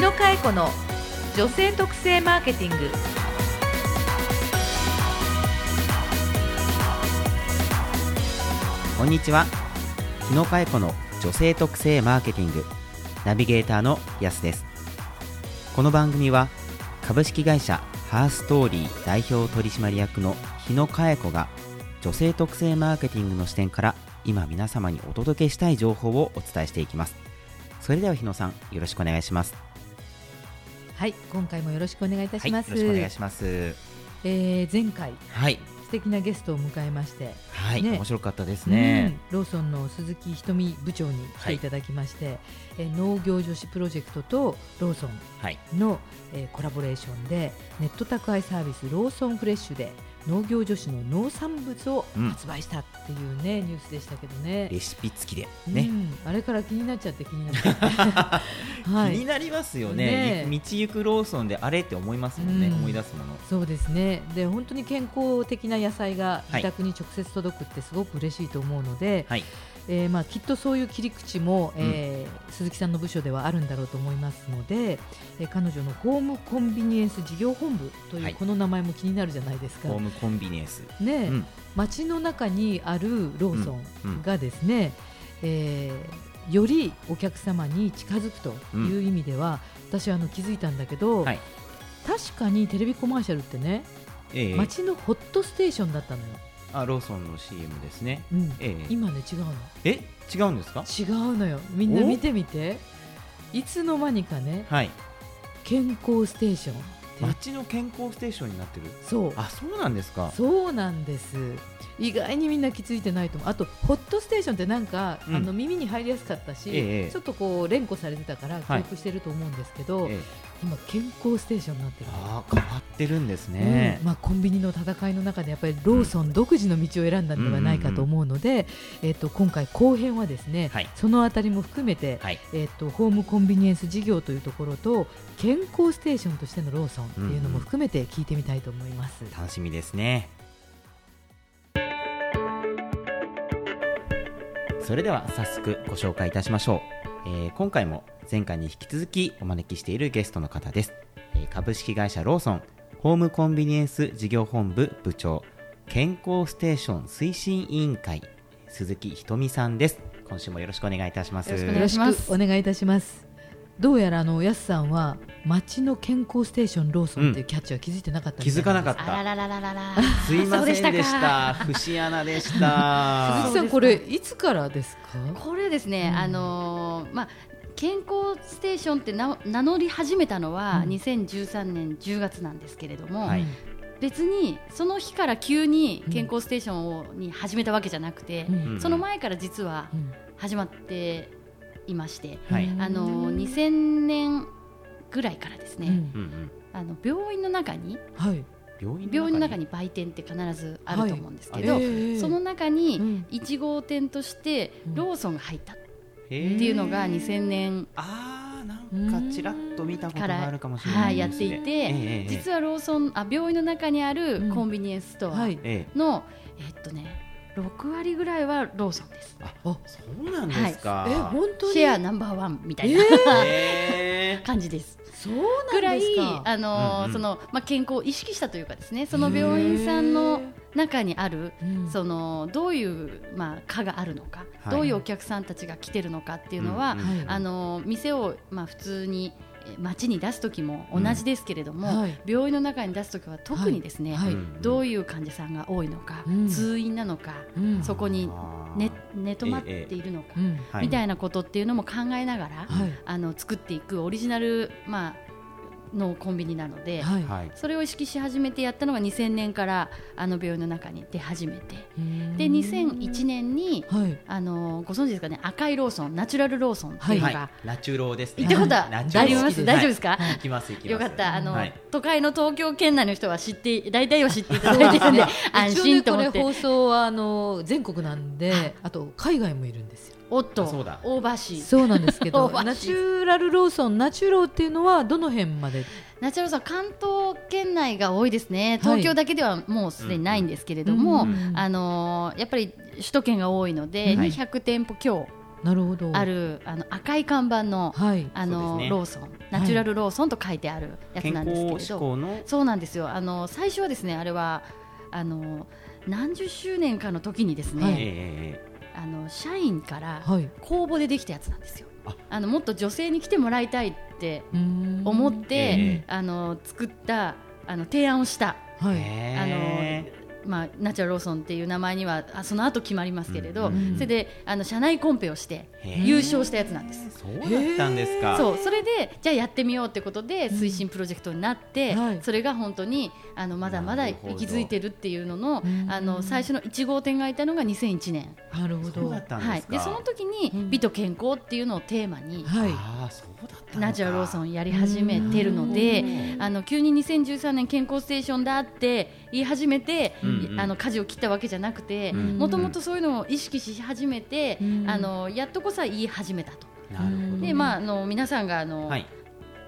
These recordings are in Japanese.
野佳恵子の女性特性マーケティング。こんにちは。日野佳恵子の女性特性マーケティング。ナビゲーターのやすです。この番組は株式会社ハーストーリー代表取締役の日野佳恵子が女性特性マーケティングの視点から今皆様にお届けしたい情報をお伝えしていきます。それでは日野さんよろしくお願いします。はい今回もよろしくお願いいたします、はい、よろしくお願いします。えー、前回はい。素敵なゲストを迎えましてはい、ね。面白かったですね、うん。ローソンの鈴木ひとみ部長に来ていただきまして、えー農業女子プロジェクトとローソンはい。の、えーコラボレーションでネット宅配サービスローソンフレッシュで農業女子の農産物をうん発売したっていうね、ニュースでしたけどね。レシピ付きで。ね、うん、あれから気になっちゃって気になっちゃって、は気にい、なりますよね。ね。え道行くローソンであれって思いますもんね、うん。思い出すも。のそうですね。で本当に健康的な野菜がはい。自宅に直接届くってすごく嬉しいと思うので、はいえーまあ、きっとそういう切り口も、えー鈴木さんの部署ではあるんだろうと思いますので、えー彼女のホームコンビニエンス事業本部とはい。いうこの名前も気になるじゃないですか。ホームコンビニエンス、ね、うん。街の中にあるローソうんうんンがですね、えーよりお客様に近づくという意味では、私はあの気づいたんだけど、はい。確かにテレビコマーシャルってね、ええ。街のホットステーションだったのよ、あローソンの CM ですね、うん。ええ。今ね違うの。え？違うんですか？違うのよ。みんなお見てみて。いつの間にかねはい。健康ステーション。街の健康ステーションになってる。そう。あそうなんですか。そうなんです意外にみんな気づいてないと思う。あとホットステーションってなんか、うん。あの耳に入りやすかったし、ええちょっとこう連呼されてたから記はい。憶してると思うんですけど、ええ。今健康ステーションになってる。あー変わってるんですね。うん、まあ、コンビニの戦いの中でやっぱりローソン独自の道を選んだのではないかと思うので、えっと今回後編はですね、はい。そのあたりも含めて、はい。えっとホームコンビニエンス事業というところと健康ステーションとしてのローソンっていうのも含めて聞いてみたいと思います。楽しみですねそれでは早速ご紹介いたしましょう、えー今回も前回に引き続きお招きしているゲストの方です、えー株式会社ローソンホームコンビニエンス事業本部部長健康ステーション推進委員会鈴木ひとみさんです。今週もよろしくお願いいたします。よろしくお願いします。くお願いいたします。どうやらあのやすさんは街の健康ステーションローソンっていうキャッチは気づいてなかったみたい気づかなかった。たあらららららら。すいませんでしそうでした節穴でした。鈴木さんこれいつからですか？これですね、うん。あのーまあ健康ステーションってな名乗り始めたのはうん。2013年10月なんですけれども、はい。別にその日から急に健康ステーションをに始めたわけじゃなくてう、ん。うん。その前から実はうん始まっていまして、はい。うんあのー2000年ぐらいからですね、うん。うんうん。あの病院の中にはい。病院病院の中に売店って必ずあると思うんですけど、はいえ。ーその中うにん。1号店としてうん。ローソンが入ったっていうのが2000年あーなんかちらっと見たことがあるかもしれはないいですね。やっていて、ええ実はローソンあ病院の中にあうん。るコンビニエンスストアはい。ええの、えっとね6割ぐらいはローソンです。ああそうなんですか、え本当に？シェアナンバーワンみたいな、え感じです。そうぐらいなんですか。あのーうんうん。そのまあ、健康を意識したというかですねその病院さんの中にあるうん。そのどういう、まあ、科があるのか、はい。どういうお客さんたちが来てるのかっていうのは、うんはい。あの店を、まあ、普通にえ街に出す時も同じですけれども、はい。病院の中に出す時は特にですね、はい。うん。どういう患者さんが多いのか、うん。通院なのか、うん。そこに寝寝泊まっているのか、うんはい。みたいなことっていうのも考えながら、はい。あの作っていくオリジナル、まあのコンビニなので、はい。はい。それを意識し始めてやったのが2000年からあの病院の中に出始めて。うんで2001年にはい。あのご存知ですかね？赤いローソンナチュラルローソンっていうのが、はい。ナチュローですね。行ったことあります大丈夫ですか、はい。行きます行きます。よかった。あの、はい。都会の東京圏内の人は知って大体は知っていただいてるんで 安心と思って、ねこれ放送はあの全国なんであと海外もいるんですよ。おっとあそうだ。オーバーシーそうなんですけオどーバーナチュラルローソンナチュローっていうのはどの辺までナチュラルさん関東圏内が多いですね。東京だけではもうすでにないんですけれども、うんあのーやっぱり首都圏が多いので、はい。200店舗強なるほど。あるあの赤い看板のはい。あの、ローソン。ナチュラルローソンと書いてあるやつ健なんですけれ康志ど、向の？そうなんですよ。あの最初はですねあれはあの何十周年かの時にですね、あの社員からはい。公募でできたやつなんですよ。ああのもっと女性に来てもらいたいって思って、えあの作ったあの提案をした、はい。へえ。まあ、ナチュラルローソンっていう名前にはあその後決まりますけれど、うんうんそれであの社内コンペをして優勝したやつなんです。そうだったんですか。そうそれでじゃあやってみようってことで推進プロジェクトになって、はい。それが本当にあのまだまだ息づいてるっていうののうん。あの最初の1号店がいたのが2001年、なるほど。はい、でその時にうん。美と健康っていうのをテーマにはい。ああそうだったナチュラルローソンやり始めてるのでうん。あの急に2013年健康ステーションだって言い始めて、うんうん。あの舵を切ったわけじゃなくてうんもともとそういうのを意識し始めて、うん。あのやっとこそ言い始めたと。なるほどでまあ、あの皆さんがあの、はい。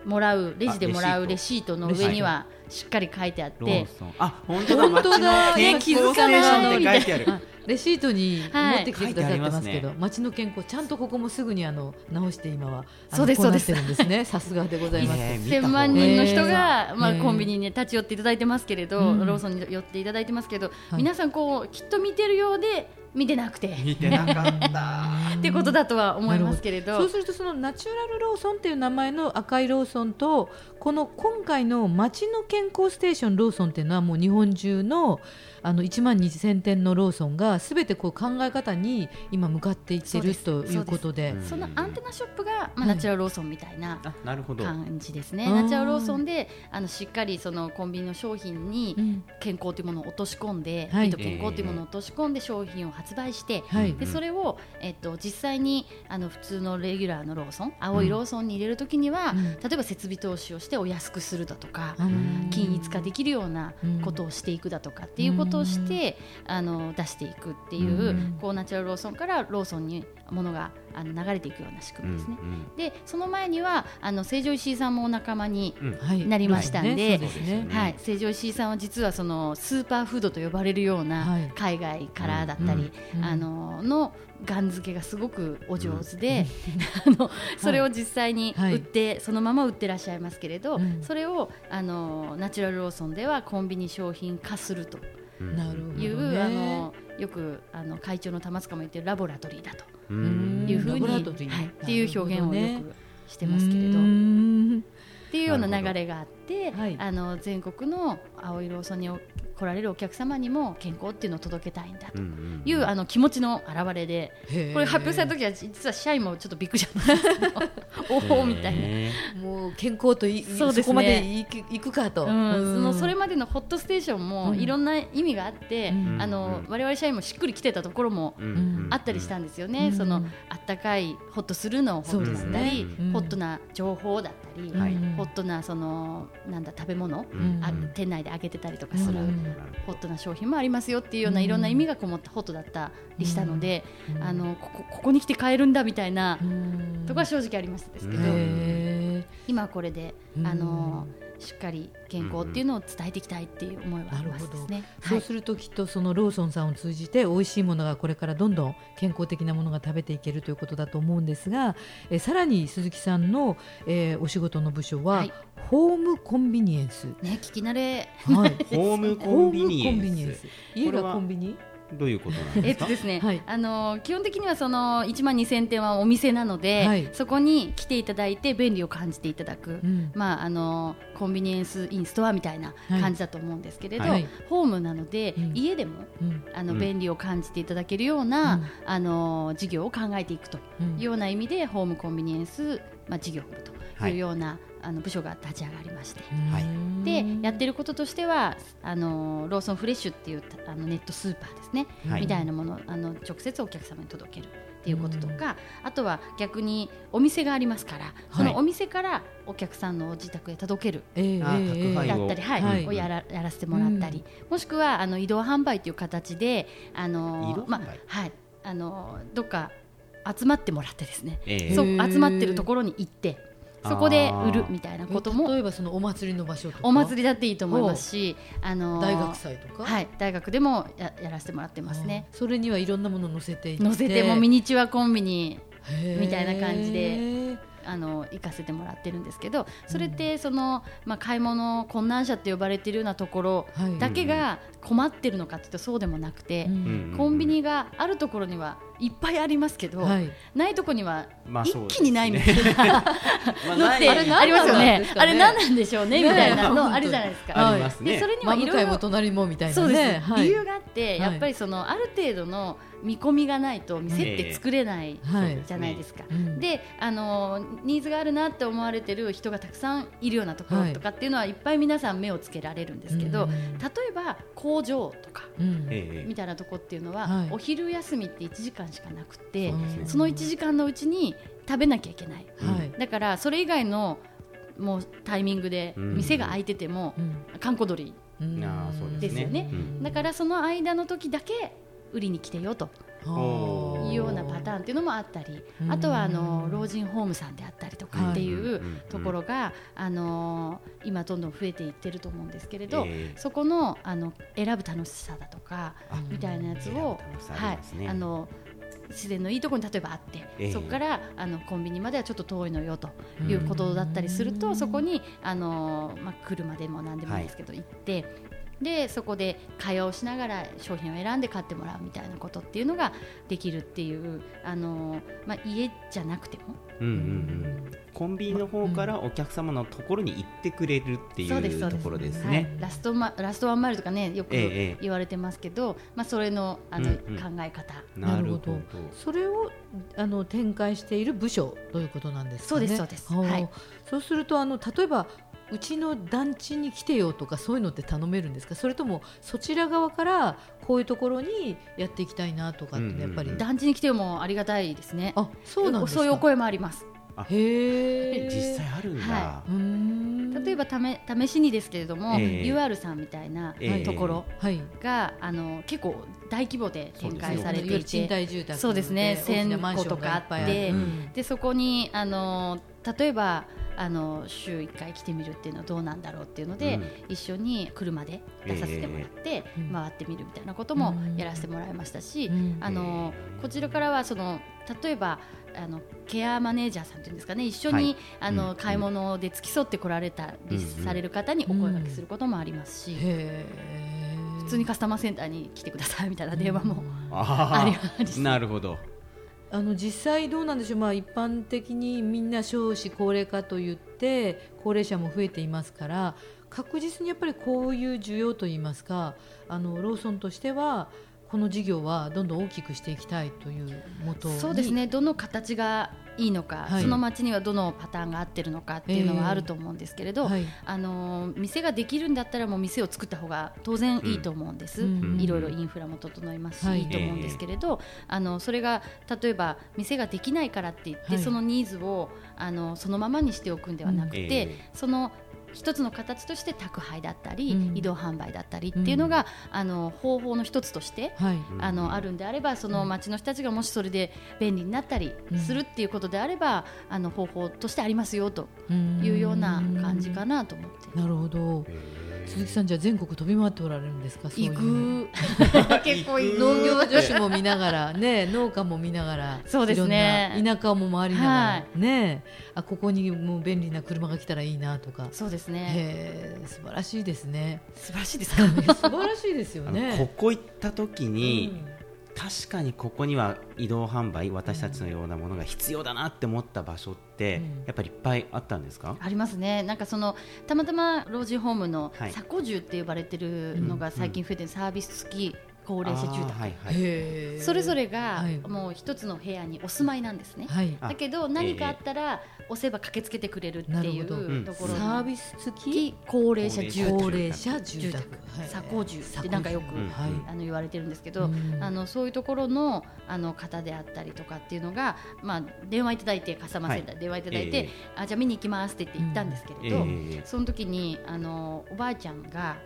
もらうレジでもらうあレレシート。の上にはしっかり書いてあっロてーソン。あ本当だ。本当だ。街の健康ステーションって書いてある。あレシートにはい持ってきてくださってますけど、書い。て街の健康ちゃんとここもすぐにあの直して今はそうですそうるんですね。さすがでございます、えー見た方1000が万人の人が、まあ、えーコンビニに、ね、立ち寄っていただいてますけれど、うん。ローソンに寄っていただいてますけど、い。皆さんこうきっと見てるようで見てなくて。見てなかった ってことだとは思いますけれどそうするとそのナチュラルローソンっていう名前の赤いローソンとこの今回の街の健康ステーションローソンっていうのはもう日本中のあの1万2000店のローソンがすべてこう考え方に今向かっていってるということで。そうです。そのアンテナショップが、まあ、はいナチュラルローソンみたいなあなるほど。感じですね、うん。ナチュラルローソンであのしっかりそのコンビニの商品にうん。健康というものを落とし込んで、はい。健康というものを落とし込んで商品を発売して、はい。でそれを、えっと、実際にあの普通のレギュラーのローソン青いローソンに入れるときには、うん。例えば設備投資をしてお安くするだとか、うん。均一化できるようなことをしていくだとかっていうことをして、あの出していくっていう,、うん。こうナチュラルローソンからローソンにものがあの流れていくような仕組みですね。でその前にはあの成城石井さんもお仲間に、うん。うんはい。なりましたんではい、成城石井さんは実はそのスーパーフードと呼ばれるようはない。海外からだったり、うんあののガン付けがすごくお上手で、あのそれを実際にはい。売って、そのまま売ってらっしゃいますけれど、うんそれをあのナチュラルローソンではコンビニ商品化するという、ねあのよくあの会長の玉塚も言ってるラボラトリーだと。いうふうに、はい、っていう表現をよくしてますけれど。うん。っていうような流れがあって、はい。あの全国の青いローソンに来られるお客様にも健康っていうのを届けたいんだという、あの気持ちの表れでこれ発表された時は実は社員もちょっとびっくりしちゃったんですけどおおみたいな。もう健康といそうですね。そこまでいくいくかと、うん、うん。そのそれまでのホットステーションもうん。いろんな意味があって、うん。あのうん。我々社員もしっくりきてたところもあったりしたんですよね、うん。そのあったかいホッとするのをホットだったり、そうですね。うん。ホットな情報だったり、はい。ホットなそのなんだ食べ物、うん。あ店内で揚げてたりとかする、うん。ホットな商品もありますよっていうようなうん。いろんな意味がこもったホットだったりしたので、うん。あのここここに来て買えるんだみたいなうん。とこは正直ありましたですけど、うんへ今はこれで、うん。あのしっかり健康っていうのを伝えていきたいっていう思いはありますですね。ーそうするときっとそのローソンさんを通じて美味しいものがこれからどんどん健康的なものが食べていけるということだと思うんですが、えーさらに鈴木さんの、えーお仕事の部署は、はい。ホームコンビニエンス、ね聞き慣れ。はい、ホームコンビニエンス。ス。家がコンビニ？どういうことなんえですか？っとですね、はい。あの基本的にはその1万2000点はお店なので、はい。そこに来ていただいて便利を感じていただく、うん。まあ、あのコンビニエンスインストアみたいな感じだと思うんですけれど、はい。ホームなので、うん。家でもうん。あのうん。便利を感じていただけるような、うん。あの事業を考えていくとうんいうような意味でホームコンビニエンス、まあ、事業部とはい。いうような、あの部署が立ち上がりまして。はい。でやってることとしてはあのローソンフレッシュっていうあのネットスーパーですね、はい。みたいなものあの直接お客様に届けるっていうこととか、あとは逆にお店がありますから、そのお店からお客さんの自宅へ届ける。ええあええ宅配を。だったり、はいはい。をやらやらせてもらったり、もしくはあの移動販売という形であの移動販売？まはい。あのどっか集まってもらってですね、ええ。そう集まってるところに行ってそこで売るみたいなことも。例えばそのお祭りの場所とか。お祭りだっていいと思いますし、あの大学祭とか、はい。大学でもややらせてもらってますね。それにはいろんなものを載せていって。載せてもミニチュアコンビニみたいな感じであの行かせてもらってるんですけどそれってその、まあ、買い物困難者って呼ばれてるようなところだけが困ってるのかっていうとそうでもなくて、コンビニがあるところにはいっぱいありますけど、はい、ないとこには一気にないみたいな のってありますよね。あれ何なんでしょうねみたいなのあるじゃないですか。ありますね。それにはいろいろ隣もみたいなそうです。理由があってやっぱりそのある程度の見込みがないと店って作れないじゃないですか。で、あのニーズがあるなって思われてる人がたくさんいるようなところとかっていうのはいっぱい皆さん目をつけられるんですけど、例えば工場とかみたいなとこっていうのはお昼休みって1時間しかなくてその1時間のうちに食べなきゃいけない。だからそれ以外のもうタイミングで店が開いてても閑古鳥ですよね、だからその間の時だけ売りに来てよと。いうようなパターンっていうのもあったりあとはあの老人ホームさんであったりとかっていうところがあの今どんどん増えていってると思うんですけれどそこのあの選ぶ楽しさだとかみたいなやつをはい。あの自然のいいところに例えばあって、えー、そこからあのコンビニまではちょっと遠いのよということだったりするとそこにあの、まあ、車でも何でもいいですけど、はい、行ってでそこで会話をしながら商品を選んで買ってもらうみたいなことっていうのができるっていうあの、まあ、家じゃなくても、うんうんうん、コンビニの方からお客様のところに行ってくれるっていうところですね、はい、ラストマラストワンマイルとかねよく言われてますけど、ええ、まあ、それのあの、うんうん、考え方。なるほど。それをあの展開している部署ということなんですかね。そうですそうです、はい、そうするとあの例えばうちの団地に来てよとかそういうのって頼めるんですか？それともそちら側からこういうところにやっていきたいなとかってやっぱり、団地に来てよもありがたいですね。あそうなんそういうお声もあります。へえ実際あるんだ、はい、例えばため試しにですけれども、えー、UR さんみたいなところが、えー、あの結構大規模で展開されていてそうですね。1000個とかあって、うん、でそこにあの例えばあの週1回来てみるっていうのはどうなんだろうっていうので、うん、一緒に車で出させてもらって、回ってみるみたいなこともやらせてもらいましたし、あのこちらからはその例えばあのケアマネージャーさんというんですかね一緒に、はい、あの、うん、買い物で付き添ってこられたりされる方にお声がけすることもありますし。普通にカスタマーセンターに来てくださいみたいな電話もあ ります。なるほど。あの実際どうなんでしょう、まあ、一般的にみんな少子高齢化といって高齢者も増えていますから確実にやっぱりこういう需要といいますかあのローソンとしてはこの事業はどんどん大きくしていきたいというもとそうですね。どの形がいいのか、はい、その町にはどのパターンが合ってるのかっていうのはあると思うんですけれど、えーはい、あの店ができるんだったらもう店を作った方が当然いいと思うんです、うん、いろいろインフラも整いますし、はい、いいと思うんですけれど、あのそれが例えば店ができないからって言って、そのニーズをあのそのままにしておくんではなくて、えー、その一つの形として宅配だったり、うん、移動販売だったりっていうのが、うん、あの方法の一つとして、はい、あのあるんであればその町の人たちがもしそれで便利になったりするっていうことであれば、あの方法としてありますよというような感じかなと思って。なるほど鈴木さんじゃ全国飛び回っておられるんですか？行く。結構 農業女子も見ながらね 農家も見ながらそうですね。田舎も回りながら、はい、ね。あここにもう便利な車が来たらいいなとか。そうですね。素晴らしいですね。素晴らしいですか？素晴らしいですよね。ここ行った時に、うん確かにここには移動販売私たちのようなものが必要だなって思った場所って、うん、やっぱりいっぱいあったんですか？ありますね。なんかそのたまたま老人ホームの鎖骨獣って呼ばれてるのが最近増えてるサービス付き高齢者住宅、はいはい、それぞれがもう一つの部屋にお住まいなんですね、はい、だけど何かあったら押せば駆けつけてくれるっていうところ、サービス付き高齢者住宅。高齢者住宅。鎖高住ってなんかよく、あの言われてるんですけど、あのそういうところのあの方であったりとかっていうのが、まあ、電話いただいてカスタマーセンター電話いただいて、あじゃあ見に行きますって言って行ったんですけれど、その時にあのおばあちゃんが、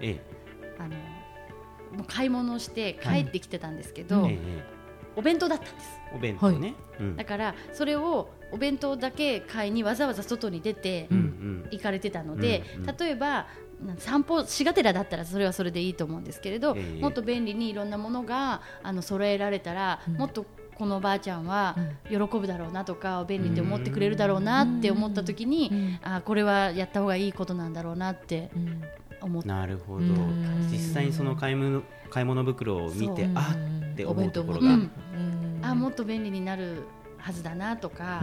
あのもう買い物をして帰ってきてたんですけど、はい、お弁当だったんです。お弁当ね、はい、だからそれをお弁当だけ買いにわざわざ外に出て行かれてたので、うんうん、例えば散歩しがてらだったらそれはそれでいいと思うんですけれど、えー、もっと便利にいろんなものがあの揃えられたら、うん、もっとこのおばあちゃんは喜ぶだろうなとか便利って思ってくれるだろうなって思った時に、あこれはやった方がいいことなんだろうなって思って。なるほど。実際にその買い物買い物袋を見てあって思うところが、あもっと便利になるはずだなとか。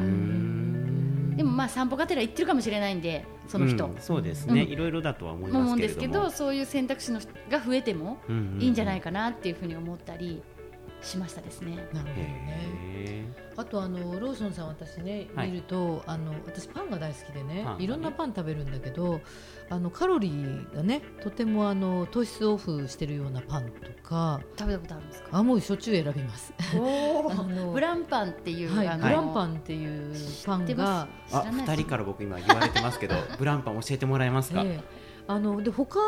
でもまあ散歩がてら行ってるかもしれないんでその人、うん、そうですね、うん、いろいろだとは思います思うんですけどそういう選択肢のが増えてもいいんじゃないかなっていうふうに思ったりしましたですね。なるほどね。あとあのローソンさん私ね、見るとあの私パンが大好きでね、いろんなパン食べるんだけどあのカロリーがねとてもあの糖質オフしてるようなパンとか食べたことあるんですか？あもうしょっちゅう選びます。ブランパンっていう、はい、ブランパンっていうパンがあ二人から僕今言われてますけど ブランパン教えてもらえますか、えーあので他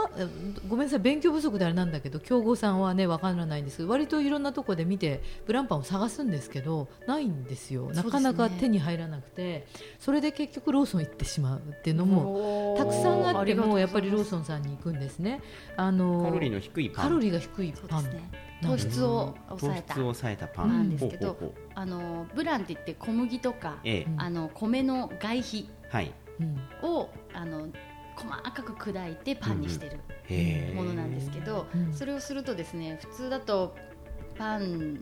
ごめんなさい勉強不足であれなんだけど強豪さんはね分からないんですけど割といろんなところで見てブランパンを探すんですけどないんですよ。なかなか手に入らなくてそれで結局ローソン行ってしまうっていうのもたくさんあってもやっぱりローソンさんに行くんですね。あのカロリーの低いパン。カロリーが低いパン、ね、糖質を抑えた。抑えたパン。なんですけど、あのブランって言って小麦とか、ええ、あの米の外皮を、あの細かく砕いてパンにしてるものなんですけど、それをするとですね普通だとパン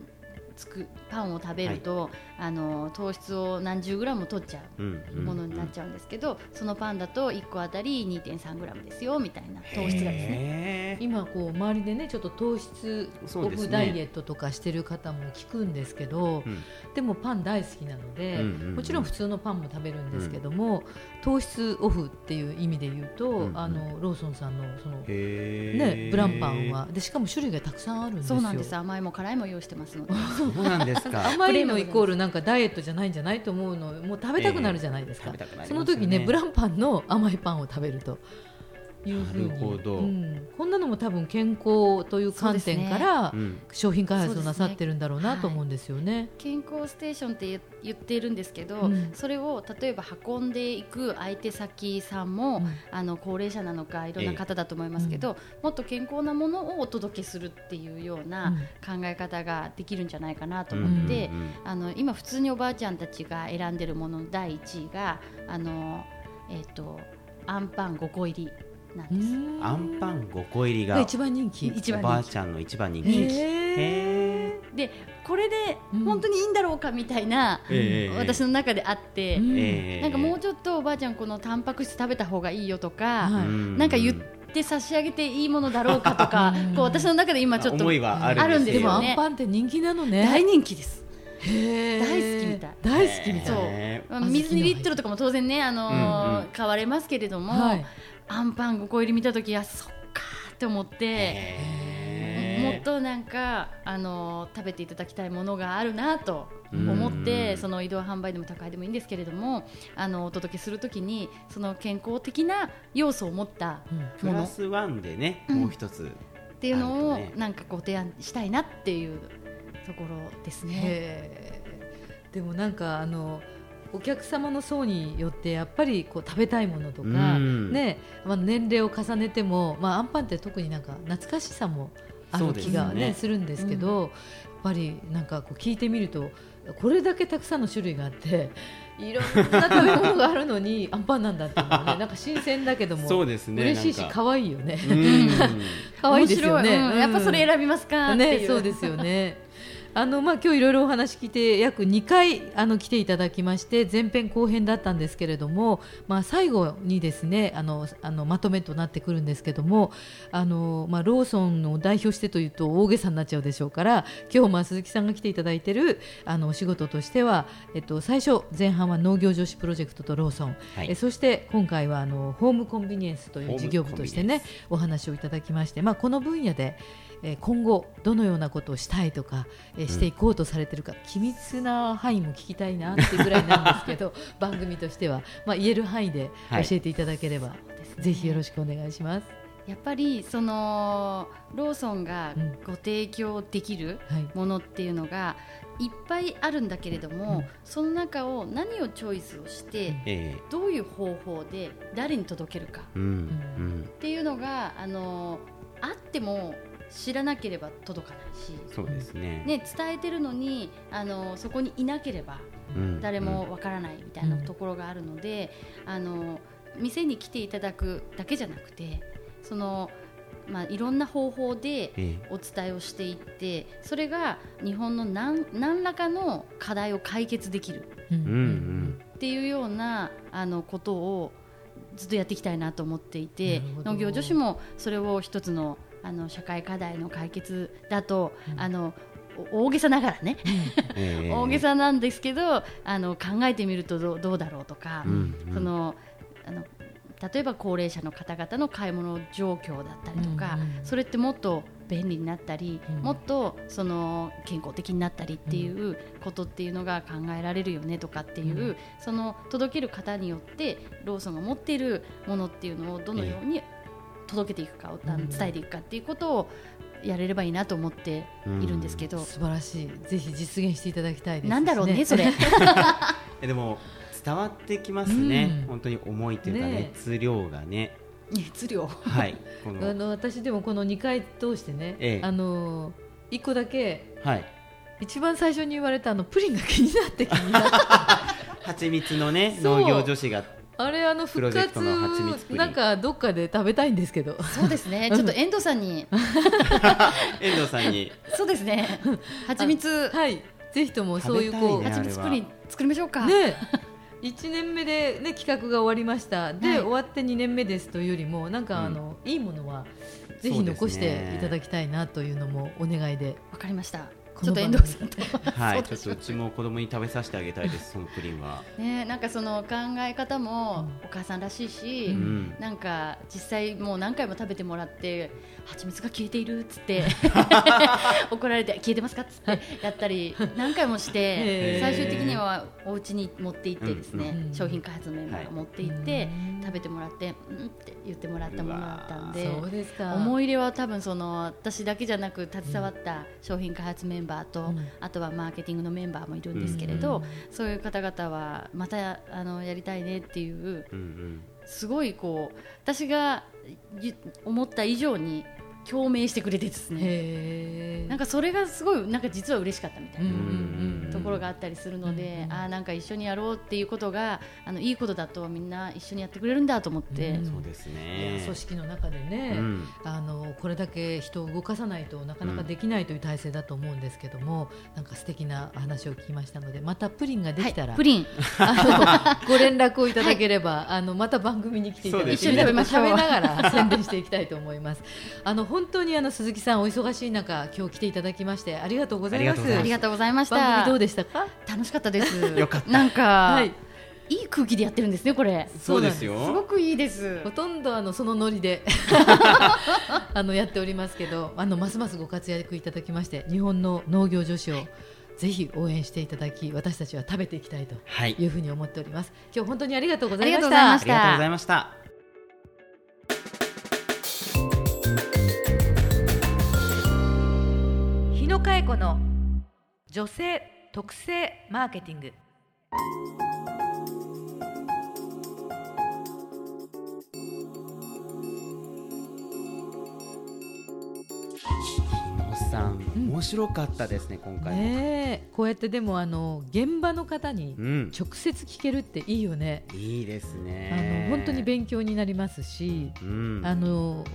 つくパンを食べると、あの糖質を何十グラム取っちゃうものになっちゃうんですけど、そのパンだと1個あたり2.3グラムですよみたいな糖質がですね。今こう周りでねちょっと糖質オフダイエットとかしてる方も聞くんですけど、でもパン大好きなので、もちろん普通のパンも食べるんですけども、糖質オフっていう意味で言うと、あのローソンさんのそのねブランパンはでしかも種類がたくさんあるんですよ。そうなんです。甘いも辛いも用意してますので。そうなんですか。甘いのイコールなんかダイエットじゃないんじゃないと思うのもう食べたくなるじゃないですか。えーすね、その時ねブランパンの甘いパンを食べると。いうふうに、うん、こんなのも多分健康という観点から商品開発をなさってるんだろうなと思うんですよね。ねはい、健康ステーションって言っているんですけど、うん、それを例えば運んでいく相手先さんも、うん、あの高齢者なのかいろんな方だと思いますけど、ええ、もっと健康なものをお届けするっていうような考え方ができるんじゃないかなと思って、あの今普通におばあちゃんたちが選んでるものの第1位があの、えーと、とあんパン5個入りなんです。あんパン5個入りが一番人気。一番おばあちゃんの一番人気。へでこれで本当にいいんだろうかみたいな、うん、私の中であって、うん、なんかもうちょっとおばあちゃんこのタンパク質食べた方がいいよとか、うん、なんか言って差し上げていいものだろうかとか、こう私の中で今ちょっとあるんですよね。でもアンパンって人気なのね。大人気です。大好きみたい。大好きみたい。そう。水2リットルとかも当然ねあの買われますけれども、はい、あんパン5個入り見た時はそっかって思ってもっとなんかあの食べていただきたいものがあるなと思ってその移動販売でも高いでもいいんですけれどもあのお届けするときにその健康的な要素を持ったもの、プラスワンでね、もう一つ、っていうのをなんかご提案したいなっていうところですね。でもなんかあのお客様の層によってやっぱりこう食べたいものとか、ねまあ、年齢を重ねても、まあ、アンパンって特になんか懐かしさもある気がね、ね。するんですけど、うん、やっぱりなんかこう聞いてみるとこれだけたくさんの種類があって いろんな食べ物があるのにアンパンなんだっていうのはねなんか新鮮だけどもそうですね嬉しいし可愛いよね。可愛いですよね、うん、やっぱそれ選びますかねそうですよねあのまあ今日いろいろお話聞いて約2回あの来ていただきまして前編後編だったんですけれども、まあ、最後にですねあのあのまとめとなってくるんですけどもあの、まあ、ローソンを代表してというと大げさになっちゃうでしょうから今日まあ鈴木さんが来ていただいているあのお仕事としては、えっと、最初前半は農業女子プロジェクトとローソン、はい、えそして今回はあのホームコンビニエンスという事業部としてねお話をいただきまして、まあ、この分野でえ今後どのようなことをしたいとか、えしていこうとされているか、機密な範囲も聞きたいなっていうぐらいなんですけど 番組としては、まあ、言える範囲で教えていただければ、はい、ぜひよろしくお願いします。やっぱりそのローソンがご提供できるものっていうのがいっぱいあるんだけれども、うん、その中を何をチョイスをして、うん、どういう方法で誰に届けるかっていうのがあのあっても知らなければ届かないしそうですね。ね伝えてるのにあのそこにいなければ誰もわからないみたいなところがあるので、うん、あの店に来ていただくだけじゃなくてそのまあ、いろんな方法でお伝えをしていって、それが日本の何何らかの課題を解決できるっていうようなあのことをずっとやっていきたいなと思っていて農業女子もそれを一つのあの社会課題の解決だと、うん、あの大げさながらね、大げさなんですけどあの考えてみるとどどうだろうとか、うんうん、そのあの例えば高齢者の方々の買い物状況だったりとか、うんうん、それってもっと便利になったり、うん、もっとその健康的になったりっていうことっていうのが考えられるよねとかっていう、うん、その届ける方によってローソンが持っているものっていうのをどのように届けていくかを伝えていくかっていうことをやれればいいなと思っているんですけど、素晴らしい。ぜひ実現していただきたいです、ね、なんだろうねそれ。でも伝わってきますね、うん、本当に思いというか熱量がね。熱量。はい。あの私でもこの2回通してね、ええ、あの1個だけ、はい、一番最初に言われたあのプリンが気になって気になって。蜂蜜のね農業女子があれあの復活なんかどっかで食べたいんですけど。そうですね。ちょっと遠藤さんに。遠藤さんに。そうですね。蜂蜜。はい。ぜひともそういうこう蜂蜜プリン作りましょうか。ね1年目で、ね、企画が終わりました。で、はい、終わって2年目ですというよりもなんかあの、うん、いいものはぜひ残していただきたいなというのもお願いで。わかりましたちょっと遠藤さんと。はい。ちょっとうちも子供に食べさせてあげたいですそのプリンは。ねなんかその考え方もお母さんらしいし、うん、なんか実際もう何回も食べてもらって蜂蜜が消えているっつって 怒られて消えてますかっつってやったり 何回もして最終的にはお家に持って行ってですね、うん、商品開発メンバーが持って行って、食べてもらってうんって言ってもらったものだったんで思い入れは多分その私だけじゃなく携わった商品開発メンバーと、あとはマーケティングのメンバーもいるんですけれど、そういう方々はまたあのやりたいねっていう、すごいこう私が思った以上に共鳴してくれてですね。なんかそれがすごいなんか実は嬉しかったみたいなところがあったりするので、あなんか一緒にやろうっていうことがあのいいことだとみんな一緒にやってくれるんだと思って、そうですね。組織の中でね、あのこれだけ人を動かさないとなかなかできないという体制だと思うんですけども、なんか素敵な話を聞きましたのでまたプリンができたら、はい、プリン。あの ご連絡をいただければ、はい、あのまた番組に来ていただいて一緒に食べましょう。食べながら宣伝していきたいと思います。あの本当にあの鈴木さんお忙しい中今日来ていただきましてありがとうございます。ありがとうございました。番組どうでしたか？楽しかったです。よかった。なんか、はい、いい空気でやってるんですねこれ。そうですよ。す。ごくいいです。ほとんどあのそのノリで あのやっておりますけどあのますますご活躍いただきまして日本の農業女子を、はいぜひ応援していただき私たちは食べていきたいとい。うふうに思っております、はい、今日本当にありがとうございました。ありがとうございました恵子の女性特性マーケティング。さん、うん、面白かったですね今回ねこうやってでもあの現場の方に直接聞けるっていいよね、うん、いいですね。あの本当に勉強になりますし、うん、あの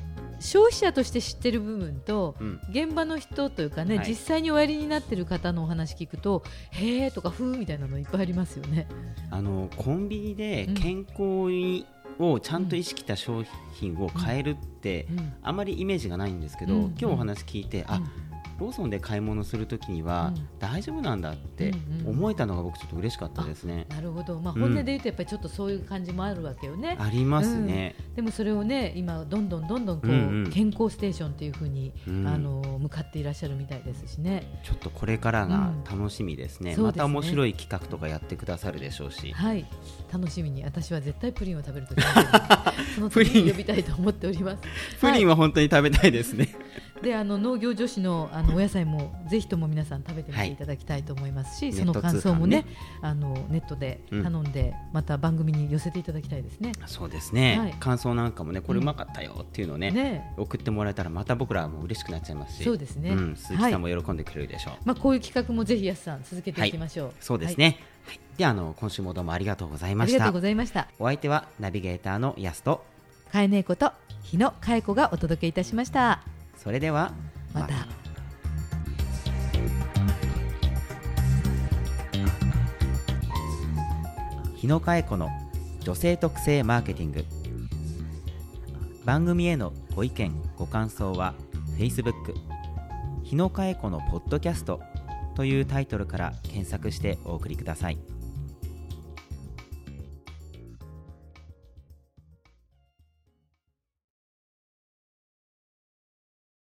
消費者として知ってる部分と、うん、現場の人というかね、はい、実際におやりになってる方のお話聞くとへえとかふーみたいなのいっぱいありますよね。あのコンビニで健康に、をちゃんと意識した商品を変えるって、あまりイメージがないんですけど、今日お話聞いて、あローソンで買い物するときには大丈夫なんだって思えたのが僕ちょっと嬉しかったですね。なるほど、まあ、本音で言うとやっぱりちょっとそういう感じもあるわけよね。ありますね、うん、でもそれをね今どんどんどんどんこう、うんうん、健康ステーションというふうに、うん、あの向かっていらっしゃるみたいですしね。ちょっとこれからが楽しみですね。うん、また面白い企画とかやってくださるでしょうし。はい、楽しみに私は絶対プリンを食べるとき そのプリン呼びたいと思っております。プリンは本当に食べたいですね。であの農業女子のあのお野菜もぜひとも皆さん食べてみてい。ただきたいと思いますし、はい、その感想もね、ね、あのネットで頼んで、うん、また番組に寄せていただきたいですね。そうですね、はい、感想なんかもねこれうまかったよっていうのをねうんね、送ってもらえたらまた僕らも嬉しくなっちゃいますしそうですね、うん、鈴木さんも喜んでくれるでしょう、まあ、こういう企画もぜひ安さん続けていきましょう。そうですね、ではあの今週もどうもありがとうございました。ありがとうございました。お相手はナビゲーターの安とかえねえこと日野かえ子がお届けいたしましたそれではまた。日野かえ子の女性特性マーケティング。番組へのご意見ご感想は Facebook 日野かえ子のポッドキャストというタイトルから検索してお送りください。